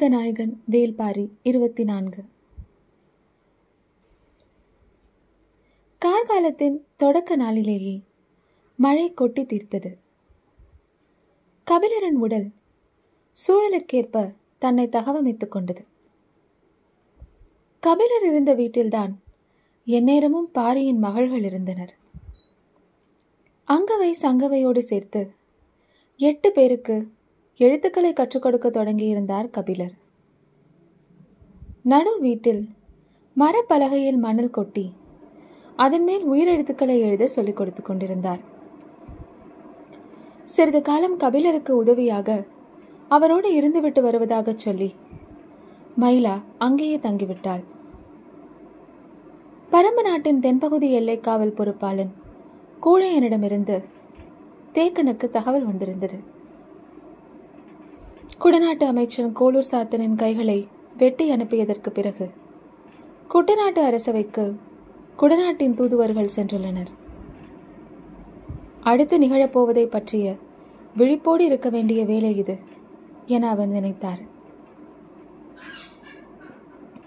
ஆன்மீக நாயகன் வேல்பாரி இருபத்தி நான்கு கார்காலத்தின் தொடக்க நாளிலேயே மழை கொட்டி தீர்த்தது. கபிலரின் உடல் சூழலுக்கேற்ப தன்னை தகவமைத்துக் கொண்டது. கபிலர் இருந்த வீட்டில்தான் எந்நேரமும் பாரியின் மகள்கள் இருந்தனர். அங்கவை சங்கவையோடு சேர்த்து எட்டு பேருக்கு எழுத்துக்களை கற்றுக் கொடுக்க தொடங்கியிருந்தார் கபிலர். நடு வீட்டில் மரப்பலகையில் மணல் கொட்டி அதன் மேல் உயிரெழுத்துக்களை எழுத சொல்லிக் கொடுத்து கொண்டிருந்தார். சிறிது காலம் கபிலருக்கு உதவியாக அவரோடு இருந்துவிட்டு வருவதாகச் சொல்லி மயிலா அங்கேயே தங்கிவிட்டாள். பரம்பு நாட்டின் தென்பகுதி எல்லை காவல் பொறுப்பாளன் கூழையனிடமிருந்து தேக்கனுக்கு தகவல் வந்திருந்தது. குடநாட்டு அமைச்சன் கோலூர் சாத்தனின் கைகளை வெட்டி அனுப்பியதற்கு பிறகு குட்டநாட்டு அரசவைக்கு குடநாட்டின் தூதுவர்கள் சென்றுள்ளனர். அடுத்து நிகழப்போவதை பற்றிய விழிப்போடு இருக்க வேண்டிய வேலை இது என அவர் நினைத்தார்.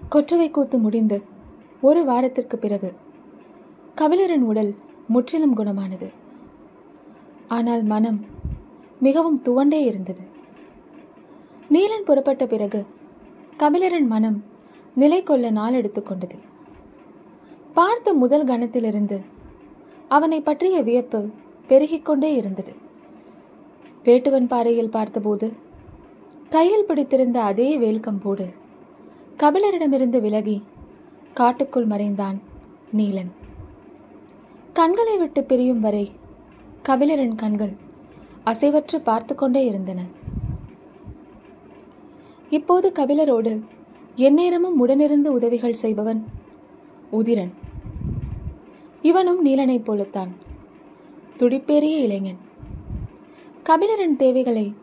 கொற்றவை கூத்து முடிந்து ஒரு வாரத்திற்கு பிறகு கபிலரின் உடல் முற்றிலும் குணமானது. ஆனால் மனம் மிகவும் துவண்டே இருந்தது. நீலன் புறப்பட்ட பிறகு கபிலரின் மனம் நிலை கொள்ள நாள் எடுத்துக்கொண்டது பார்த்த முதல் கணத்திலிருந்து அவனை பற்றிய வியப்பு பெருகிக்கொண்டே இருந்தது. வேட்டுவன் பாறையில் பார்த்தபோது கையில் பிடித்திருந்த அதே வேல்கம்போடு கபிலரிடமிருந்து விலகி காட்டுக்குள் மறைந்தான் நீலன். கண்களை விட்டு பிரியும் வரை கபிலரின் கண்கள் அசைவற்று பார்த்து கொண்டே இருந்தன. இப்போது கபிலரோடு எந்நேரமும் உடனிருந்து உதவிகள் செய்பவன் உதிரன். இவனும் நீலனைப் போலத்தான். துடிப்பேறிய இளைஞன். கபிலரின் தேவைகளை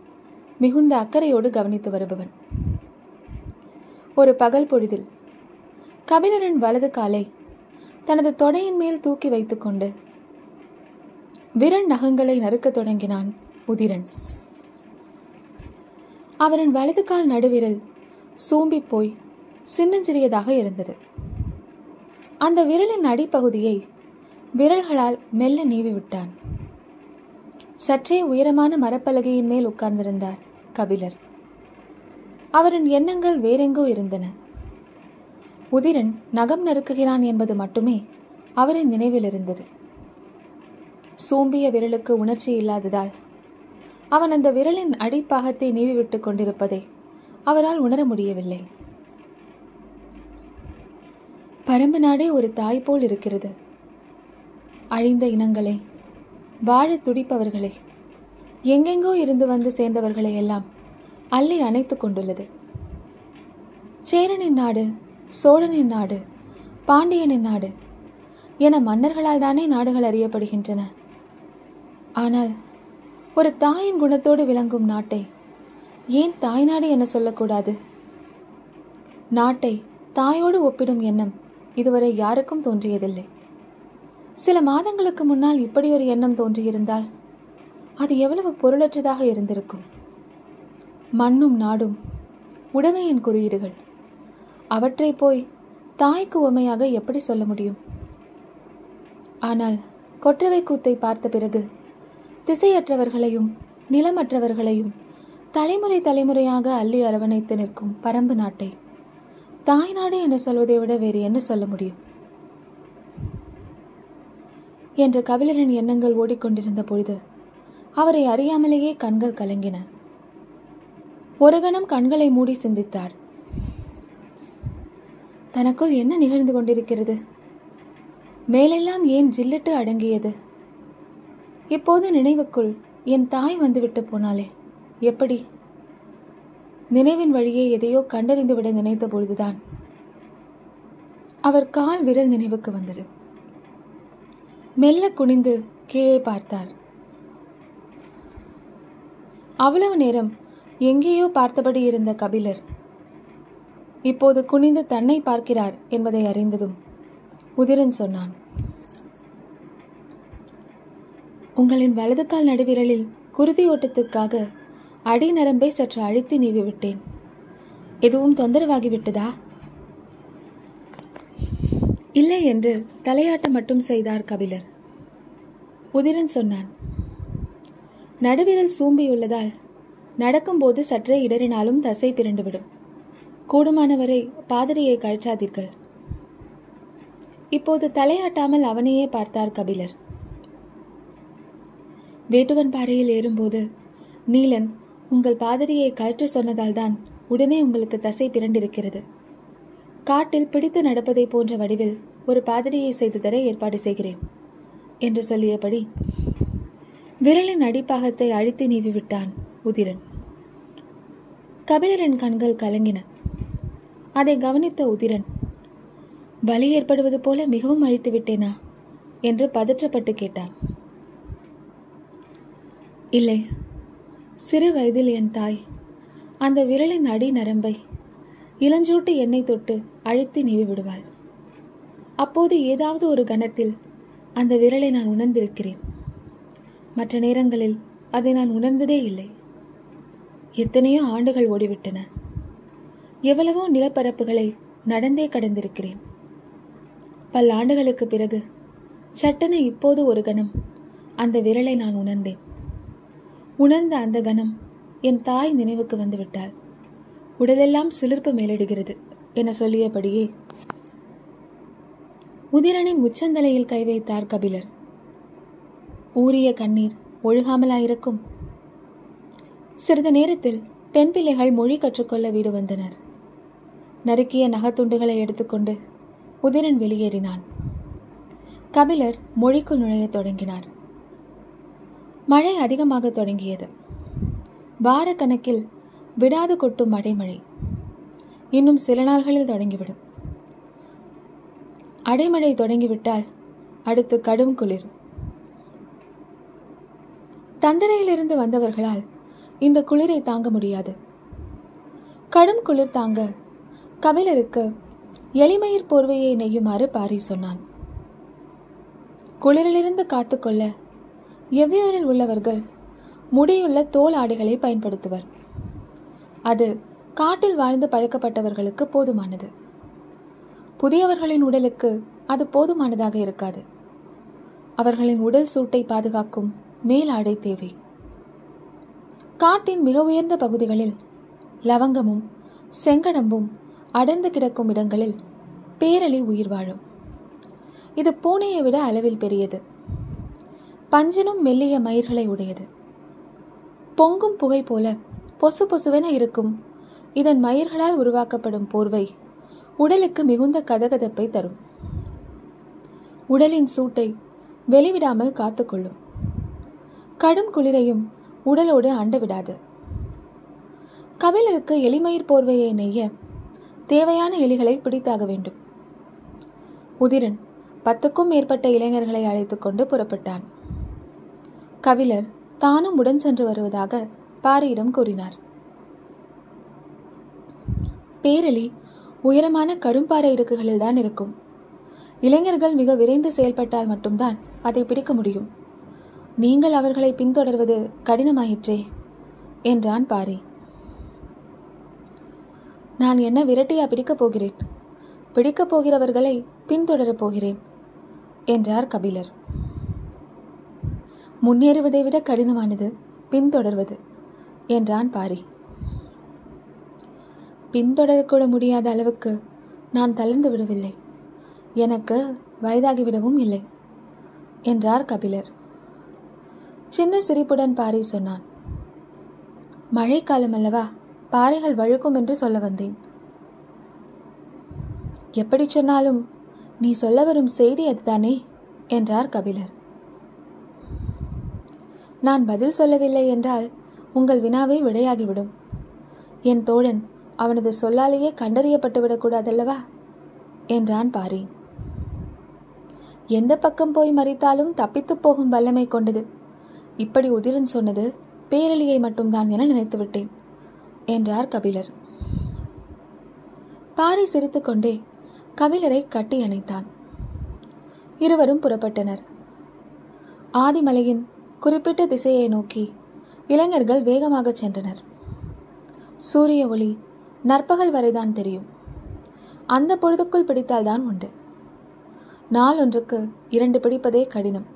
மிகுந்த அக்கறையோடு கவனித்து வருபவன். ஒரு பகல் பொழுதில் கபிலரின் வலது காலை தனது தொடையின் மேல் தூக்கி வைத்துக்கொண்டு விரல் நகங்களை நறுக்கத் தொடங்கினான் உதிரன். அவரின் வலது கால் நடுவிரல் சூம்பி போய் சின்னஞ்சிறியதாக இருந்தது. அந்த விரலின் அடிப்பகுதியை விரல்களால் மெல்ல நீவி விட்டான் சற்றே உயரமான மரப்பலகையின் மேல் உட்கார்ந்திருந்தார் கபிலர். அவரின் எண்ணங்கள் வேறெங்கோ இருந்தன. உதிரன் நகம் நறுக்குகிறான் என்பது மட்டுமே அவரின் நினைவில் இருந்தது சூம்பிய விரலுக்கு உணர்ச்சி இல்லாததால் அவன் அந்த விரலின் அடிப்பாகத்தை நீவிவிட்டு கொண்டிருப்பதை அவரால் உணர முடியவில்லை. பரம்பு நாடே ஒரு தாய் போல் இருக்கிறது. அழிந்த இனங்களை வாழ துடிப்பவர்களை எங்கெங்கோ இருந்து வந்து சேர்ந்தவர்களை எல்லாம் அள்ளி அணைத்து கொண்டுள்ளது. சேரனின் நாடு சோழனின் நாடு பாண்டியனின் நாடு என மன்னர்களால் தானே நாடுகள் அறியப்படுகின்றன. ஆனால் ஒரு தாயின் குணத்தோடு விளங்கும் நாட்டை. ஏன் தாய்நாடு என சொல்லக்கூடாது? நாட்டை தாயோடு ஒப்பிடும் எண்ணம் இதுவரை யாருக்கும் தோன்றியதில்லை. சில மாதங்களுக்கு முன்னால் இப்படி ஒரு எண்ணம் தோன்றியிருந்தால் அது எவ்வளவு பொருளற்றதாக இருந்திருக்கும்? மண்ணும் நாடும் உடமையின் குறியீடுகள் அவற்றை போய் தாய்க்கு உமையாக எப்படி சொல்ல முடியும்? ஆனால் கொற்றவை கூத்தை பார்த்த பிறகு திசையற்றவர்களையும் நிலமற்றவர்களையும் தலைமுறை தலைமுறையாக அள்ளி அரவணைத்து நிற்கும் பரம்பு நாட்டை. தாய்நாடு என சொல்வதை விட வேறு என்ன சொல்ல முடியும்? என்ற கபிலரின் எண்ணங்கள் ஓடிக்கொண்டிருந்த பொழுது அவரை அறியாமலேயே கண்கள் கலங்கின. ஒரு கணம் கண்களை மூடி சிந்தித்தார். தனக்குள் என்ன நிகழ்ந்து கொண்டிருக்கிறது? மேலெல்லாம் ஏன் ஜில்லிட்டு அடங்கியது? இப்போது நினைவுக்குள் என் தாய் வந்துவிட்டு போனாலே எப்படி? நினைவின் வழியே எதையோ கண்டறிந்துவிட நினைத்த பொழுதுதான். அவர் கால் விரல் நினைவுக்கு வந்தது. மெல்ல குனிந்து கீழே பார்த்தார். அவ்வளவு நேரம் எங்கேயோ பார்த்தபடி இருந்த கபிலர் இப்போது குனிந்து தன்னை பார்க்கிறார் என்பதை அறிந்ததும் உதிரன் சொன்னான் உங்களின் வலது கால் நடுவிரலில் குருதி ஓட்டத்துக்காக அடி நரம்பை சற்று அழுத்தி நீவிவிட்டேன். எதுவும் தொந்தரவாகிவிட்டதா? இல்லை என்று தலையாட்டம் மட்டும் செய்தார் கபிலர். உதிரன் சொன்னான் நடுவிரல் சூம்பியுள்ளதால் நடக்கும்போது சற்றே இடறினாலும் தசை பிறண்டுவிடும் கூடுமானவரை பாதிரியை கழற்றாதீர்கள். இப்போது தலையாட்டாமல் அவனையே பார்த்தார் கபிலர். வேட்டுவன் பாறையில் ஏறும்போது நீலன் உங்கள் பாதிரியை கழற்ற சொன்னதால்தான் உடனே உங்களுக்கு தசை பிறண்டிருக்கிறது காட்டில் பிடித்து நடப்பதை போன்ற வடிவில் ஒரு பாதிரியை செய்து தர ஏற்பாடு செய்கிறேன் என்று சொல்லியபடி விரலின் அடிப்பாகத்தை அழித்து நீவி விட்டான் உதிரன். கபிலரின் கண்கள் கலங்கின. அதை கவனித்த உதிரன் வலி ஏற்படுவது போல மிகவும் அழித்து விட்டேனா என்று பதற்றப்பட்டு கேட்டான். இல்லை. சிறு வயதில் என் தாய் அந்த விரலின் அடி நரம்பை இளஞ்சூட்டு எண்ணெய் தொட்டு அழுத்தி நீவி விடுவாள். அப்போது ஏதாவது ஒரு கணத்தில் அந்த விரலை நான் உணர்ந்திருக்கிறேன். மற்ற நேரங்களில் அதை நான் உணர்ந்ததே இல்லை. எத்தனையோ ஆண்டுகள் ஓடிவிட்டன. எவ்வளவோ நிலப்பரப்புகளை நடந்தே கடந்திருக்கிறேன். பல்லாண்டுகளுக்கு பிறகு சட்டென இப்போது ஒரு கணம் அந்த விரலை நான் உணர்ந்தேன். உணர்ந்த அந்த கணம் என் தாய் நினைவுக்கு வந்துவிட்டாள். உடலெல்லாம் சிலிர்ப்பு மேலிடுகிறது என சொல்லியபடியே உதிரனின் உச்சந்தலையில் கை வைத்தார் கபிலர். ஊறிய கண்ணீர் ஒழுகாமலாயிருக்கும். சிறிது நேரத்தில் பெண் பிள்ளைகள் மொழி கற்றுக்கொள்ள வீடு வந்தனர். நறுக்கிய நகத்துண்டுகளை எடுத்துக்கொண்டு உதிரன் வெளியேறினான். கபிலர் மொழிக்குள் நுழையத் தொடங்கினார். மழை அதிகமாக தொடங்கியது. வாரக்கணக்கில் விடாது கொட்டும் அடைமழை இன்னும் சில நாள்களில் தொடங்கிவிடும். அடைமழை தொடங்கிவிட்டால் அடுத்து கடும் குளிர். தந்தரையிலிருந்து வந்தவர்களால் இந்த குளிரை தாங்க முடியாது. கடும் குளிர் தாங்க கபிலருக்கு எளிமயிர் போர்வையை நெய்யுமாறு பாரி சொன்னான். குளிரிலிருந்து காத்துக்கொள்ள எவ்வியூரில் உள்ளவர்கள் முடியுள்ள தோல் ஆடைகளை பயன்படுத்துவர். அது காட்டில் வாழ்ந்து பழக்கப்பட்டவர்களுக்கு போதுமானது. புதியவர்களின் உடலுக்கு அது போதுமானதாக இருக்காது. அவர்களின் உடல் சூட்டை பாதுகாக்கும் மேல் ஆடை தேவை. காட்டின் மிக உயர்ந்த பகுதிகளில் லவங்கமும் செங்கடம்பும் அடர்ந்து கிடக்கும் இடங்களில் பேரளி உயிர் வாழும். இது பூனையை விட அளவில் பெரியது. பஞ்சனும் மெல்லிய மயிர்களை உடையது. பொங்கும் புகை போல பொசு பொசுவென இருக்கும் இதன் மயிர்களால் உருவாக்கப்படும் போர்வை உடலுக்கு மிகுந்த கதகதப்பை தரும். உடலின் சூட்டை வெளிவிடாமல் காத்துக்கொள்ளும். கடும் குளிரையும் உடலோடு அண்டவிடாது கபிலருக்கு எலிமயிர் போர்வையை நெய்ய தேவையான எலிகளை பிடித்தாக வேண்டும். உதிரன் பத்துக்கும் மேற்பட்ட இளைஞர்களை அழைத்துக் கொண்டு புறப்பட்டான். கபிலர் தானும் உடன் சென்று வருவதாக பாரியிடம் கூறினார். பேரலி உயரமான கரும்பாறை இடுக்குகளில் தான் இருக்கும். இளைஞர்கள் மிக விரைந்து செயல்பட்டால் மட்டும்தான் அதை பிடிக்க முடியும். நீங்கள் அவர்களை பின்தொடர்வது கடினமாயிற்றே என்றான் பாரி. நான் என்ன விரட்டியா பிடிக்கப் போகிறேன்? பிடிக்கப் போகிறவர்களை பின்தொடரப் போகிறேன் என்றார் கபிலர். முன்னேறுவதை விட கடினமானது பின்தொடர்வது. என்றான் பாரி. பின்தொடரக்கூட முடியாத அளவுக்கு நான் தளர்ந்து விடவில்லை. எனக்கு வயதாகிவிடவும் இல்லை என்றார் கபிலர். சின்ன சிரிப்புடன் பாரி சொன்னான். மழைக்காலம் அல்லவா பாறைகள் வழுக்கும் என்று சொல்ல வந்தேன். எப்படி சொன்னாலும் நீ சொல்ல வரும் செய்தி அதுதானே என்றார் கபிலர். நான் பதில் சொல்லவில்லை என்றால் உங்கள் வினாவே விடையாகிவிடும். என் தோழன் அவனது சொல்லாலேயே கண்டறியப்பட்டு விடக்கூடாதல்லவா? என்றான் பாரி. எந்த பக்கம் போய் மறித்தாலும் தப்பித்துப் போகும் வல்லமை கொண்டது. இப்படி உதிரன் சொன்னது பேரழியை மட்டும்தான் என நினைத்துவிட்டேன் என்றார் கபிலர். பாரி சிரித்துக்கொண்டே கபிலரை கட்டி அணைத்தான். இருவரும் புறப்பட்டனர். ஆதிமலையின் குறிப்பிட்ட திசையை நோக்கி இளைஞர்கள் வேகமாக சென்றனர். சூரிய ஒளி நற்பகல் வரைதான் தெரியும். அந்த பொழுதுக்குள் பிடித்தால்தான் உண்டு. நாள் ஒன்றுக்கு இரண்டு பிடிப்பதே கடினம்.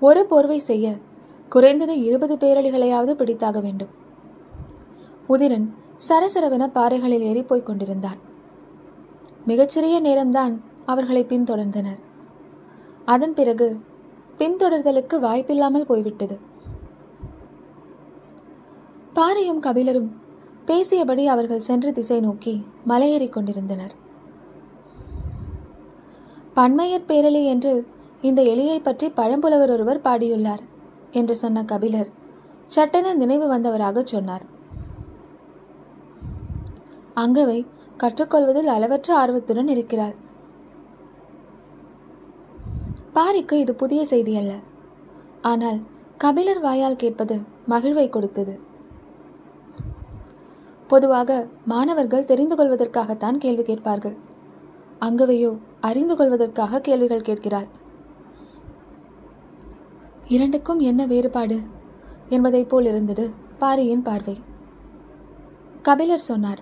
ஒரு போர்வை செய்ய குறைந்தது இருபது பேரழிகளையாவது பிடித்தாக வேண்டும். உதிரன் சரசரவென பாறைகளில் ஏறிப்போய்க் கொண்டிருந்தான். மிகச்சிறிய நேரம்தான் அவர்களை பின்தொடர்ந்தனர். அதன் பிறகு பின்தொடர்தலுக்கு வாய்ப்பில்லாமல் போய்விட்டது. பாரியும் கபிலரும் பேசியபடி அவர்கள் சென்ற திசை நோக்கி மலையேறிக் கொண்டிருந்தனர். பன்மையற் பேரலி என்று இந்த எலியை பற்றி பழம்புலவர் ஒருவர் பாடியுள்ளார் என்று சொன்ன கபிலர் சட்டென நினைவு வந்தவராக சொன்னார். அங்கவை கற்றுக்கொள்வதில் அளவற்ற ஆர்வத்துடன் இருக்கிறார். பாரிக்கு இது புதிய செய்தி அல்ல. ஆனால் கபிலர் வாயால் கேட்பது மகிழ்வை கொடுத்தது. பொதுவாக மாணவர்கள் தெரிந்து கொள்வதற்காகத்தான் கேள்வி கேட்பார்கள். அங்கவையோ அறிந்து கொள்வதற்காக கேள்விகள் கேட்கிறாள் இரண்டுக்கும் என்ன வேறுபாடு? என்பதைப் போல் இருந்தது பாரியின் பார்வை. கபிலர் சொன்னார்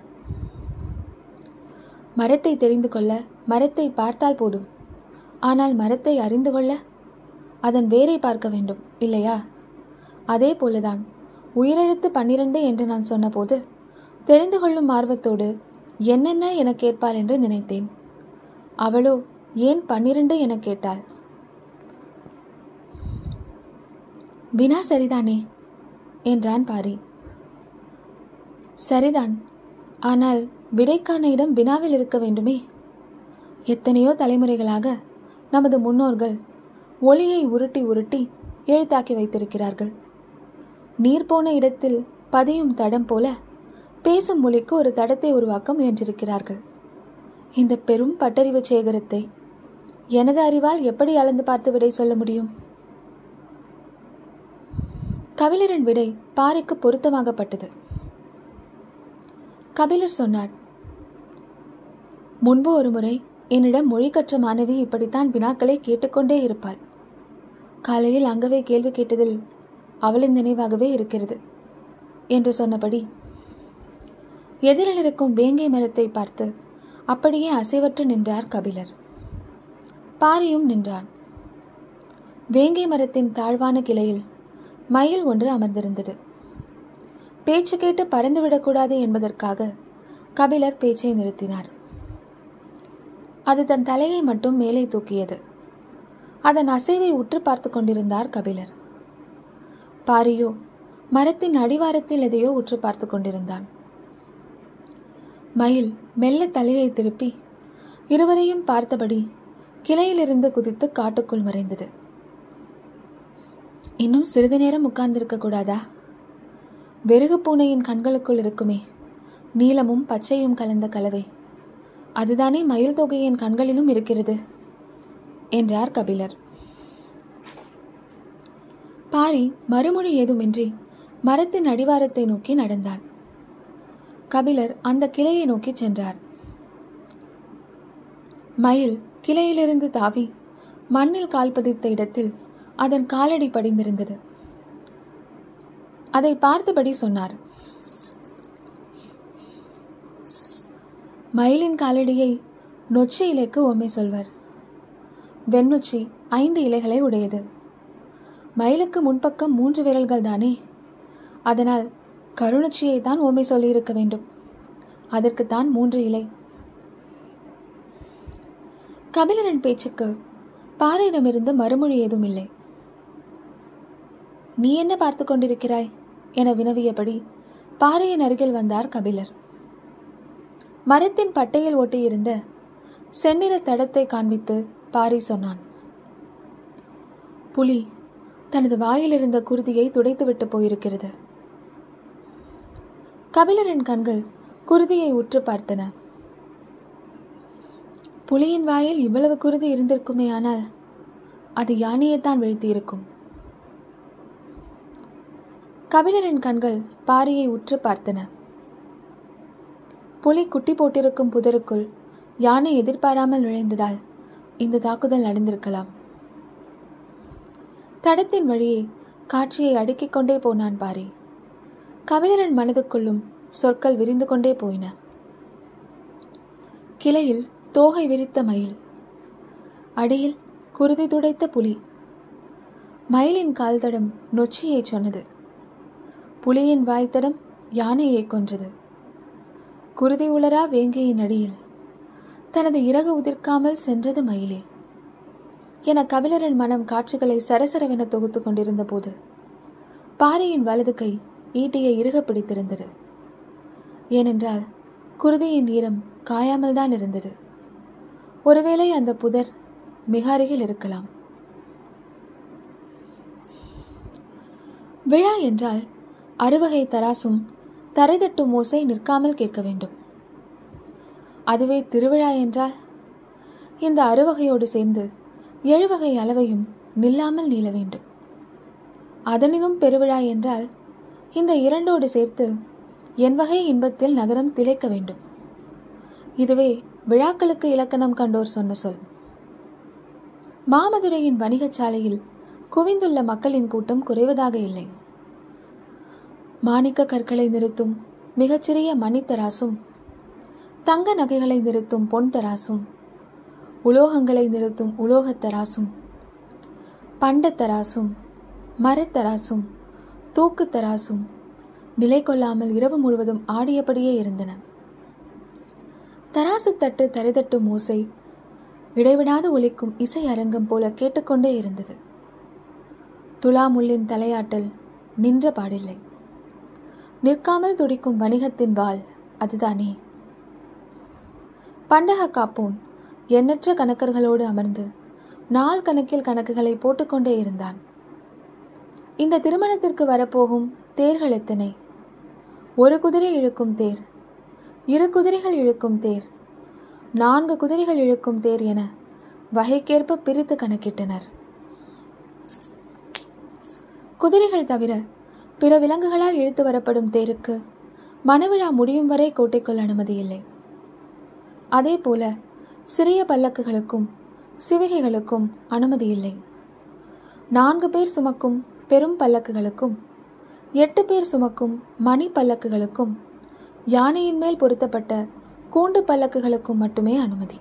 மரத்தை தெரிந்து கொள்ள மரத்தை பார்த்தால் போதும். ஆனால் மரத்தை அறிந்து கொள்ள அதன் வேரை பார்க்க வேண்டும் இல்லையா? அதே போலதான் உயிரெழுத்து பன்னிரண்டு என்று நான் சொன்னபோது தெரிந்து கொள்ளும் ஆர்வத்தோடு என்னென்ன என கேட்பாள் என்று நினைத்தேன். அவளோ ஏன் பன்னிரண்டு என கேட்டாள்? வினா சரிதானே? என்றான் பாரி. சரிதான் ஆனால் விடைக்கான இடம் வினாவில் இருக்க வேண்டுமே? எத்தனையோ தலைமுறைகளாக நமது முன்னோர்கள் ஒளியை உருட்டி உருட்டி எழுத்தாக்கி வைத்திருக்கிறார்கள். நீர் போன இடத்தில் பதியும் தடம் போல பேசும் மொழிக்கு ஒரு தடத்தை உருவாக்க முயன்றிருக்கிறார்கள். இந்த பெரும் பட்டறிவு சேகரத்தை எனது அறிவால் எப்படி அளந்து பார்த்து விடை சொல்ல முடியும்? கபிலரின் விடை பாறைக்கு பொருத்தமாகப்பட்டது. கபிலர் சொன்னார் முன்பு ஒருமுறை என்னிடம் மொழி கற்ற மாணவி இப்படித்தான் வினாக்களை கேட்டுக்கொண்டே இருப்பாள். காலையில் அங்கவே கேள்வி கேட்டதில் அவளின் நினைவாகவே இருக்கிறது என்று சொன்னபடி எதிரில் இருக்கும் வேங்கை மரத்தை பார்த்து அப்படியே அசைவற்று நின்றார் கபிலர். பாரியும் நின்றான். வேங்கை மரத்தின் தாழ்வான கிளையில் மயில் ஒன்று அமர்ந்திருந்தது. பேச்சு கேட்டு பறந்துவிடக்கூடாது என்பதற்காக கபிலர் பேச்சை நிறுத்தினார். அது தன் தலையை மட்டும் மேலே தூக்கியது. அதன் அசைவை உற்று பார்த்து கொண்டிருந்தார் கபிலர். பாரியோ மரத்தின் அடிவாரத்தில் எதையோ உற்று பார்த்து கொண்டிருந்தான். மயில் மெல்ல தலையை திருப்பி இருவரையும் பார்த்தபடி கிளையிலிருந்து குதித்து காட்டுக்குள் மறைந்தது. இன்னும் சிறிது நேரம் உட்கார்ந்திருக்க கூடாதா? வெறுகு பூனையின் கண்களுக்குள் இருக்குமே நீலமும் பச்சையும் கலந்த கலவை. அதுதானே மயில் தொகையின் கண்களிலும் இருக்கிறது என்றார் கபிலர். பாரி மறுமொழி ஏதுமின்றி மரத்தின் அடிவாரத்தை நோக்கி நடந்தார் கபிலர் அந்த கிளையை நோக்கி சென்றார். மயில் கிளையிலிருந்து தாவி மண்ணில் கால் பதித்த இடத்தில் அதன் காலடி படிந்திருந்தது. அதை பார்த்தபடி சொன்னார் மயிலின் காலடியை நொச்சி இலைக்கு உண்மை சொல்வர். வெண்ணுச்சி ஐந்து இலைகளை உடையது. மயிலுக்கு முன்பக்கம் மூன்று விரல்கள் தானே? அதனால் கருணுச்சியை தான் ஓமை சொல்லியிருக்க வேண்டும். அதற்குத்தான் மூன்று இலை. கபிலரின் பேச்சுக்கு பாறையிடமிருந்து மறுமொழி ஏதும் இல்லை நீ என்ன பார்த்து கொண்டிருக்கிறாய்? என வினவியபடி பாறையின் அருகில் வந்தார் கபிலர். மரத்தின் பட்டையில் ஒட்டியிருந்த செந்நிற தடத்தை காண்பித்து பாரி சொன்னான். புலி தனது வாயில் இருந்த குருதியை துடைத்துவிட்டு போயிருக்கிறது. கபிலரின் கண்கள் குருதியை உற்று பார்த்தன. புலியின் வாயில் இவ்வளவு குருதி இருந்திருக்குமே ஆனால் அது யானையைத்தான் வீழ்த்தியிருக்கும். கபிலரின் கண்கள் பாரியை உற்று பார்த்தன. புலி குட்டி போட்டிருக்கும் புதருக்குள் யானை எதிர்பாராமல் நுழைந்ததால் இந்த தாக்குதல் நடந்திருக்கலாம். தடத்தின் வழியே காட்சியை அடுக்கிக் கொண்டே போனான் பாரி. கவிஞரன் மனதுக்குள்ளும் சொற்கள் விரிந்து கொண்டே போயின. கிளையில் தோகை விரித்த மயில். அடியில் குருதி துடைத்த புலி. மயிலின் கால்தடம் நொச்சியை சொன்னது. புலியின் வாய்த்தடம் யானையை கொன்றது. குருதி உளரா வேங்கையின் அடியில். தனது இறகு உதிர்க்காமல் சென்றது மயிலே. என கபிலரின் மனம் காட்சிகளை சரசரவென தொகுத்து கொண்டிருந்த போது பாறையின் வலது கை ஈட்டியை இறுக பிடித்திருந்தது. ஏனென்றால் குருதியின் ஈரம் காயாமல் தான் இருந்தது. ஒருவேளை அந்த புதர் மிக அருகில் இருக்கலாம். விழா என்றால் அறுவகை தராசும் தரைதட்டும் ஓசை நிற்காமல் கேட்க வேண்டும். அதுவே திருவிழா என்றால்? இந்த அறுவகையோடு சேர்ந்து எழுவகை அளவையும் நில்லாமல் நீள வேண்டும். அதனினும் பெருவிழா என்றால் இந்த இரண்டோடு சேர்த்து என் வகை இன்பத்தில் நகரம் திளைக்க வேண்டும். இதுவே விழாக்களுக்கு இலக்கணம் கண்டோர் சொன்ன சொல். மாமதுரையின் வணிகச் சாலையில் குவிந்துள்ள மக்களின் கூட்டம் குறைவதாக இல்லை. மாணிக்க கற்களை நிறுத்தும் மிகச்சிறிய மணித்தராசும் தங்க நகைகளை நிறுத்தும் பொன் தராசும் உலோகங்களை நிறுத்தும் உலோகத்தராசும் பண்டத்தராசும் மரத்தராசும் தூக்குத்தராசும் நிலை கொள்ளாமல் இரவு முழுவதும் ஆடியபடியே இருந்தன. தராசு தட்டு தரிதட்டும் ஓசை இடைவிடாது ஒலிக்கும் இசை அரங்கம் போல கேட்டுக்கொண்டே இருந்தது. துலாமுள்ளின் தலையாட்டல் நின்ற பாடில்லை. நிற்காமல் துடிக்கும் வணிகத்தின் வாள் அதுதானே? பண்டக காப்போன் எண்ணற்ற கணக்கர்களோடு அமர்ந்து நாள் கணக்கில் கணக்குகளை போட்டுக்கொண்டே இருந்தான். இந்த திருமணத்திற்கு வரப்போகும் தேர்கள் எத்தனை? ஒரு குதிரை இழுக்கும் தேர் இரு குதிரைகள் இழுக்கும் தேர் நான்கு குதிரைகள் இழுக்கும் தேர் என வகைக்கேற்ப பிரித்து கணக்கிட்டனர். குதிரைகள் தவிர பிற விலங்குகளால் இழுத்து வரப்படும் தேருக்கு மணவிழா முடியும் வரை கோட்டைக்குள் அனுமதி இல்லை அதே போல சிறிய பல்லக்குகளுக்கும் சிவிகைகளுக்கும் அனுமதி இல்லை நான்கு பேர் சுமக்கும் பெரும் பல்லக்குகளுக்கும் எட்டு பேர் சுமக்கும் மணி பல்லக்குகளுக்கும் யானையின் மேல் பொருத்தப்பட்ட கூண்டு பல்லக்குகளுக்கும் மட்டுமே அனுமதி.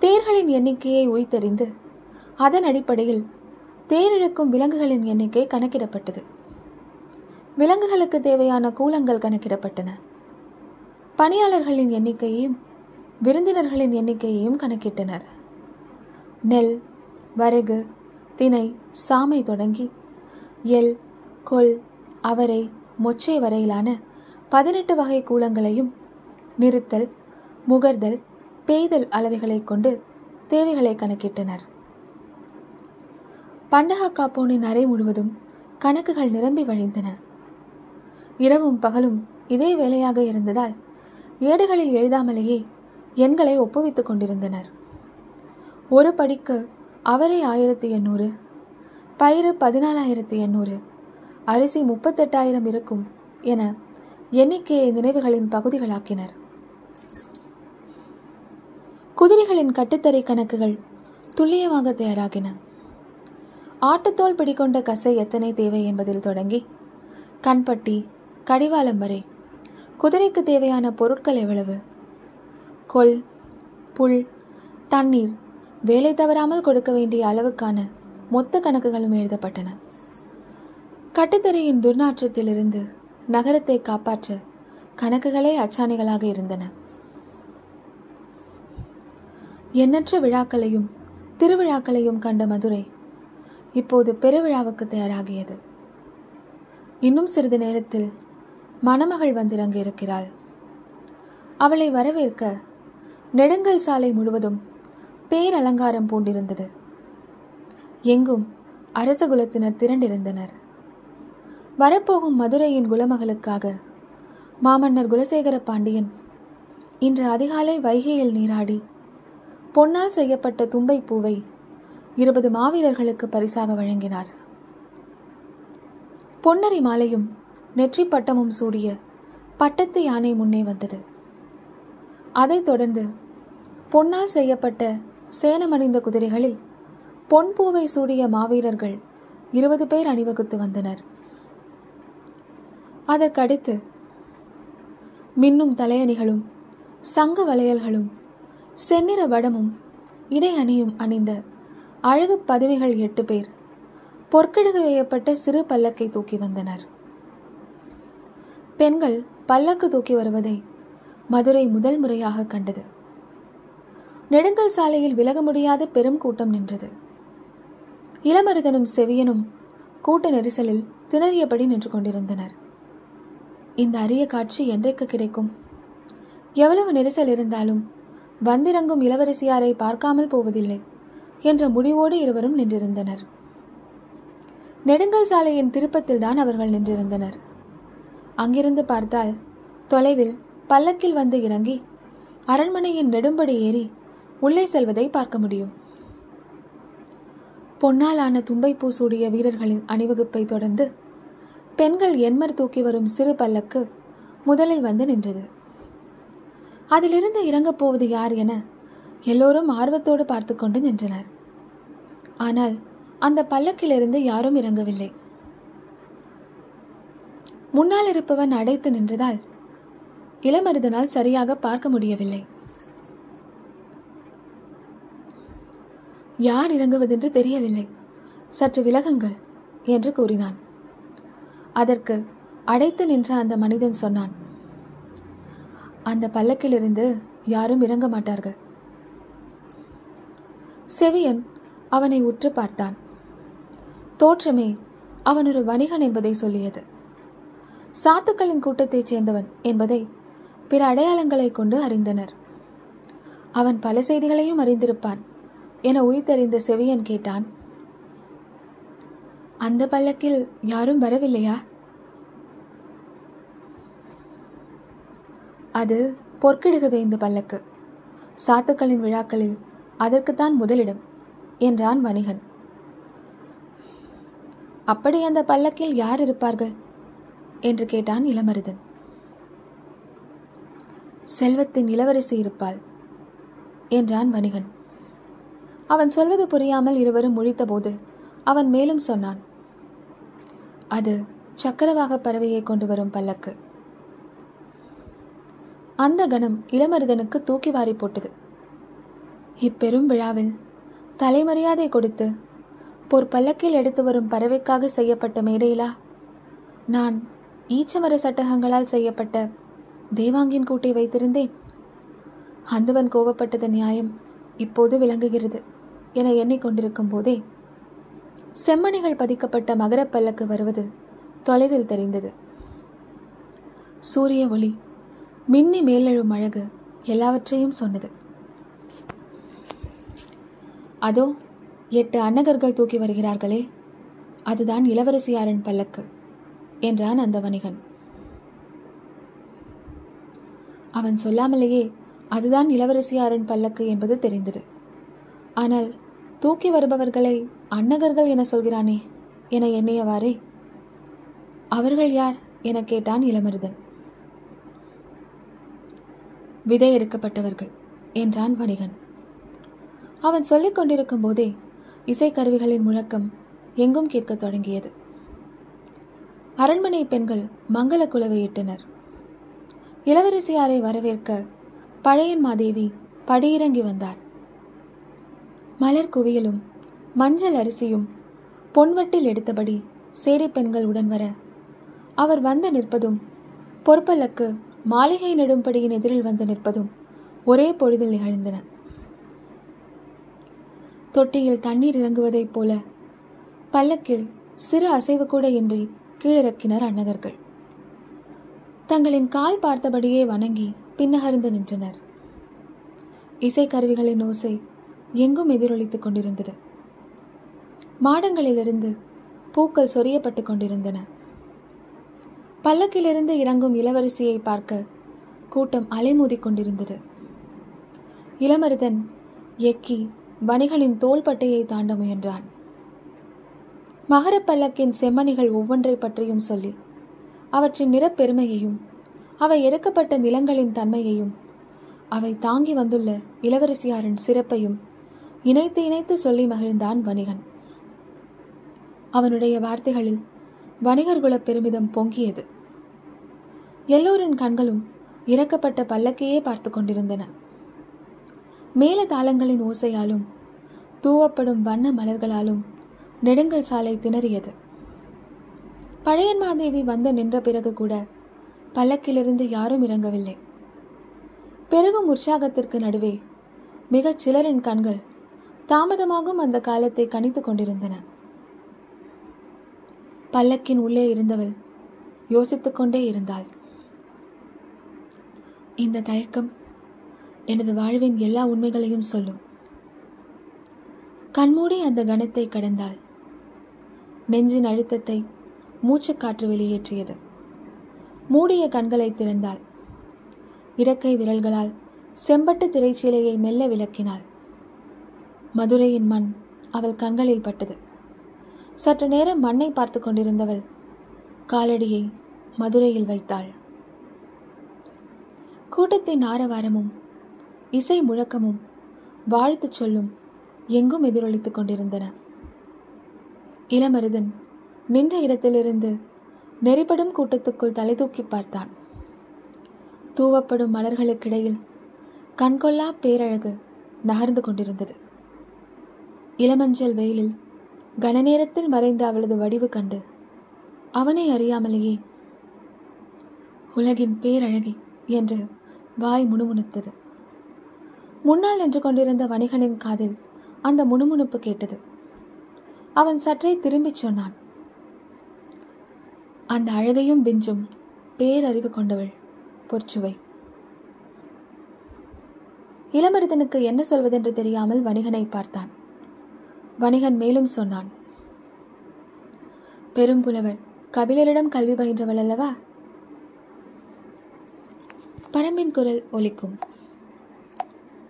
தேர்களின் எண்ணிக்கையை உய்தறிந்து அதன் அடிப்படையில் தேரிழுக்கும் விலங்குகளின் எண்ணிக்கை கணக்கிடப்பட்டது. விலங்குகளுக்கு தேவையான கூலங்கள் கணக்கிடப்பட்டன. பணியாளர்களின் எண்ணிக்கையையும் விருந்தினர்களின் எண்ணிக்கையையும் கணக்கிட்டனர். நெல் வரகு தினை சாமை தொடங்கி எல் கொல் அவரை மொச்சை வரையிலான பதினெட்டு வகை கூலங்களையும் நிறுத்தல் முகர்தல் பெய்தல் அளவைகளை கொண்டு தேவைகளை கணக்கிட்டனர். பண்டகா காப்போனின் அறை முழுவதும் கணக்குகள் நிரம்பி வழிந்தன. இரவும் பகலும் இதே வேலையாக இருந்ததால் ஏடுகளில் எழுதாமலேயே எண்களை ஒப்புவித்துக் கொண்டிருந்தனர். ஒரு படிக்கு அவரை ஆயிரத்தி எண்ணூறு பயிறு பதினாலாயிரத்தி எண்ணூறு அரிசி முப்பத்தெட்டாயிரம் இருக்கும் என எண்ணிக்கையை நினைவுகளின் பகுதிகளாக்கினர். குதிரைகளின் கட்டுத்தரை கணக்குகள் துல்லியமாக தயாராகின. ஆட்டுத்தோல் பிடிக்கொண்ட கசை எத்தனை தேவை என்பதில் தொடங்கி கண்பட்டி கடிவாளம் வரை. குதிரைக்கு தேவையான பொருட்கள் எவ்வளவு? கொல் புல் தண்ணீர். வேலை தவறாமல் கொடுக்க வேண்டிய அளவுக்கான மொத்த கணக்குகளும் எழுதப்பட்டன. கட்டுத்தரையின் துர்நாற்றத்திலிருந்து நகரத்தை காப்பாற்ற கணக்குகளே அச்சாணிகளாக இருந்தன. எண்ணற்ற விழாக்களையும் திருவிழாக்களையும் கண்ட மதுரை இப்போது பெருவிழாவுக்கு தயாராகியது. இன்னும் சிறிது நேரத்தில் மணமகள் வந்திறங்க இருக்கிறாள். அவளை வரவேற்க நெடுங்கல் சாலை முழுவதும் பேரலங்காரம் பூண்டிருந்தது. எங்கும் அரச குலத்தினர் திரண்டிருந்தனர். வரப்போகும் மதுரையின் குலமகளுக்காக மாமன்னர் குலசேகர பாண்டியன் இன்று அதிகாலை வைகையில் நீராடி பொன்னால் செய்யப்பட்ட தும்பை பூவை இருபது மாவீரர்களுக்கு பரிசாக வழங்கினார். பொன்னரி மாலையும் நெற்றி பட்டமும் சூடிய பட்டத்து யானை முன்னே வந்தது. அதைத் தொடர்ந்து பொன்னால் செய்யப்பட்ட சேனமணிந்த குதிரைகளில் பொன் பூவை சூடிய மாவீரர்கள் இருபது பேர் அணிவகுத்து வந்தனர். அதற்கடுத்து மின்னும் தலையணிகளும் சங்க வளையல்களும் செந்நிற வடமும் இடை அணியும் அணிந்த அழகு பதவிகள் எட்டு பேர். பொற்கடுகு வேயப்பட்ட சிறு பல்லக்கை தூக்கி வந்தனர். பெண்கள் பல்லக்கு தூக்கி வருவதை மதுரை முதல் முறையாக கண்டது. நெடுங்கல் சாலையில் விலக முடியாத பெரும் கூட்டம் நின்றது. இளமருதனும் செவியனும் கூட்ட நெரிசலில் திணறியபடி நின்று கொண்டிருந்தனர். இந்த அரிய காட்சி என்றைக்கு கிடைக்கும்? எவ்வளவு நெரிசல் இருந்தாலும் வந்திறங்கும் இளவரசியாரை பார்க்காமல் போவதில்லை. என்ற முடிவோடு இருவரும் நின்றிருந்தனர். நெடுங்கல் சாலையின் திருப்பத்தில் தான் அவர்கள் நின்றிருந்தனர். அங்கிருந்து பார்த்தால் தொலைவில் பல்லக்கில் வந்து இறங்கி அரண்மனையின் நெடும்படி ஏறி உள்ளே செல்வதை பார்க்க முடியும். பொன்னாலான தும்பைப்பூ சூடிய வீரர்களின் அணிவகுப்பை தொடர்ந்து பெண்கள் எண்மர் தூக்கி வரும் சிறு பல்லக்கு முதலில் வந்து நின்றது. அதிலிருந்து இறங்கப் போவது யார் என எல்லோரும் ஆர்வத்தோடு பார்த்து கொண்டு நின்றனர். ஆனால் அந்த பல்லக்கிலிருந்து யாரும் இறங்கவில்லை. முன்னால் இருப்பவன் அடைத்து நின்றதால் இளமருதனால் சரியாக பார்க்க முடியவில்லை. யார் இறங்குவதென்று தெரியவில்லை. சற்று விலகுங்கள் என்று கூறினான். அதற்கு அடைத்து நின்ற அந்த மனிதன் சொன்னான் அந்த பல்லக்கிலிருந்து யாரும் இறங்க மாட்டார்கள். செவியன் அவனை உற்று பார்த்தான். தோற்றமே அவன் ஒரு வணிகன் என்பதை சொல்லியது. சாத்துக்களின் கூட்டத்தைச் சேர்ந்தவன் என்பதை பிற அடையாளங்களை கொண்டு அறிந்தனர். அவன் பல செய்திகளையும் அறிந்திருப்பான் என உயிர்த்தறிந்த செவியன் கேட்டான். அந்த பல்லக்கில் யாரும் வரவில்லையா? அது பொற்கிடுகவே வேந்த பல்லக்கு. சாத்துக்களின் விழாக்களில் அதற்குத்தான் முதலிடம். என்றான் வணிகன். அப்படி அந்த பல்லக்கில் யார் இருப்பார்கள்? என்று கேட்டான் இளமருதன். செல்வத்தின் இளவரசி இருப்பாள் என்றான் வணிகன். அவன் சொல்வது புரியாமல் இருவரும் முழித்தபோது அவன் மேலும் சொன்னான் அது சக்கரவாக பறவையை கொண்டு வரும் பல்லக்கு. அந்த கணம் இளமருதனுக்கு தூக்கி வாரி போட்டது. இப்பெரும் விழாவில் தலைமரியாதை கொடுத்து பொற்பல்லக்கில் எடுத்து வரும் பறவைக்காக செய்யப்பட்ட மேடையிலா? நான் ஈச்சமர சட்டகங்களால் செய்யப்பட்ட தேவாங்கின் கூட்டை வைத்திருந்தேன். அந்தவன் கோபப்பட்டது நியாயம் இப்போது விளங்குகிறது என எண்ணிக்கொண்டிருக்கும் போதே செம்மணிகள் பதிக்கப்பட்ட மகரப் பல்லக்கு வருவது தொலைவில் தெரிந்தது. சூரிய ஒளி மின்னி மேலெழும் அழகு எல்லாவற்றையும் சொன்னது. அதோ எட்டு அன்னகர்கள் தூக்கி வருகிறார்களே. அதுதான் இளவரசியாரின் பல்லக்கு என்றான் அந்த வணிகன். அவன் சொல்லாமலேயே அதுதான் இளவரசியாரின் பல்லக்கு என்பது தெரிந்தது. ஆனால் தூக்கி வருபவர்களை அன்னகர்கள் என சொல்கிறானே என எண்ணியவாறே. அவர்கள் யார் என கேட்டான் இளமருதன். விதை எடுக்கப்பட்டவர்கள் என்றான் வணிகன். அவன் சொல்லிக் கொண்டிருக்கும் போதே இசைக்கருவிகளின் முழக்கம் எங்கும் கேட்கத் தொடங்கியது. அரண்மனை பெண்கள் மங்கள குலவையிட்டனர் இளவரசியாரை வரவேற்க பழையன் மாதேவி படியிறங்கி வந்தார். மலர் குவியலும் மஞ்சள் அரிசியும் பொன்வட்டில் எடுத்தபடி சேடை பெண்கள் உடன் வர அவர் வந்து நிற்பதும் பொற்பல்லக்கு மாளிகை நெடும்படியின் எதிரில் வந்து நிற்பதும் ஒரே பொழுதில் நிகழ்ந்தன. தொட்டியில் தண்ணீர் இறங்குவதைப் போல. பல்லக்கில் சிறு அசைவு கூட இன்றி கீழிறக்கினர் அன்னகர்கள். தங்களின் கால் பார்த்தபடியே வணங்கி பின்னகர்ந்து நின்றனர். இசைக்கருவிகளின் ஓசை எங்கும் எதிரொலித்துக் கொண்டிருந்தது. மாடங்களிலிருந்து பூக்கள் சொரியப்பட்டு கொண்டிருந்தன. பல்லக்கிலிருந்து இறங்கும் இளவரசியை பார்க்க கூட்டம் அலைமோதி கொண்டிருந்தது. இளமருதன் எக்கி வணிகளின் தோள்பட்டையை தாண்ட முயன்றான். மகரப்பல்லக்கின் செம்மணிகள் ஒவ்வொன்றை பற்றியும் சொல்லி அவற்றின் நிறப்பெருமையையும் அவை எடுக்கப்பட்ட நிலங்களின் தன்மையையும் அவை தாங்கி வந்துள்ள இளவரசியாரின் சிறப்பையும் இணைத்து இணைத்து சொல்லி மகிழ்ந்தான் வணிகன். அவனுடைய வார்த்தைகளில் வணிகர்குல பெருமிதம் பொங்கியது. எல்லோரின் கண்களும் இறக்கப்பட்ட பல்லக்கையே பார்த்து கொண்டிருந்தன. மேல தாளங்களின் ஓசையாலும் தூவப்படும் வண்ண மலர்களாலும் நெடுங்கல் சாலை திணறியது. பழையன்மாதேவி வந்து நின்ற பிறகு கூட பல்லக்கிலிருந்து யாரும் இறங்கவில்லை. பெருகும் உற்சாகத்திற்கு நடுவே மிகச் சிலரின் கண்கள் தாமதமாகும் அந்த காலத்தை கணித்துக் கொண்டிருந்தன. பல்லக்கின் உள்ளே இருந்தவள் யோசித்துக்கொண்டே இருந்தாள். இந்த தயக்கம் எனது வாழ்வின் எல்லா உண்மைகளையும் சொல்லும். கண்மூடி அந்த கணத்தை கடந்தாள் நெஞ்சின் அழுத்தத்தை மூச்சுக்காற்று வெளியேற்றியது. மூடிய கண்களை திறந்தாள் இடக்கை விரல்களால் செம்பட்டு திரைச்சீலையை மெல்ல விளக்கினாள் மதுரையின் மண் அவள் கண்களில் பட்டது. சற்று நேரம் மண்ணை பார்த்து கொண்டிருந்தவள் காலடியை மதுரையில் வைத்தாள். கூட்டத்தின் ஆரவாரமும் இசை முழக்கமும் வாழ்த்துச் சொல்லும் எங்கும் எதிரொலித்துக் கொண்டிருந்தன. இளமருதன் நின்ற இடத்திலிருந்து நெறிப்படும் கூட்டத்துக்குள் தலை தூக்கி பார்த்தான். தூவப்படும் மலர்களுக்கிடையில் கண்கொள்ளா பேரழகு நகர்ந்து கொண்டிருந்தது. இளமஞ்சள் வெயிலில் கனநேரத்தில் மறைந்த அவளது வடிவு கண்டு அவனை அறியாமலேயே உலகின் பேரழகி என்று வாய் முணுமுணுத்தது. முன்னால் நின்று கொண்டிருந்த வணிகனின் காதில் அந்த முணுமுணுப்பு கேட்டது. அவன் சற்றே திரும்பிச் சொன்னான். அந்த அழகையும் விஞ்சும் பேரறிவு கொண்டவள் பொற்சுவை. இளமருதனுக்கு என்ன சொல்வதென்று தெரியாமல் வணிகனை பார்த்தான். வணிகன் மேலும் சொன்னான். பெரும்புலவர் கபிலரிடம் கல்வி பயின்றவள் அல்லவா? பரம்பின் குரல் ஒலிக்கும்.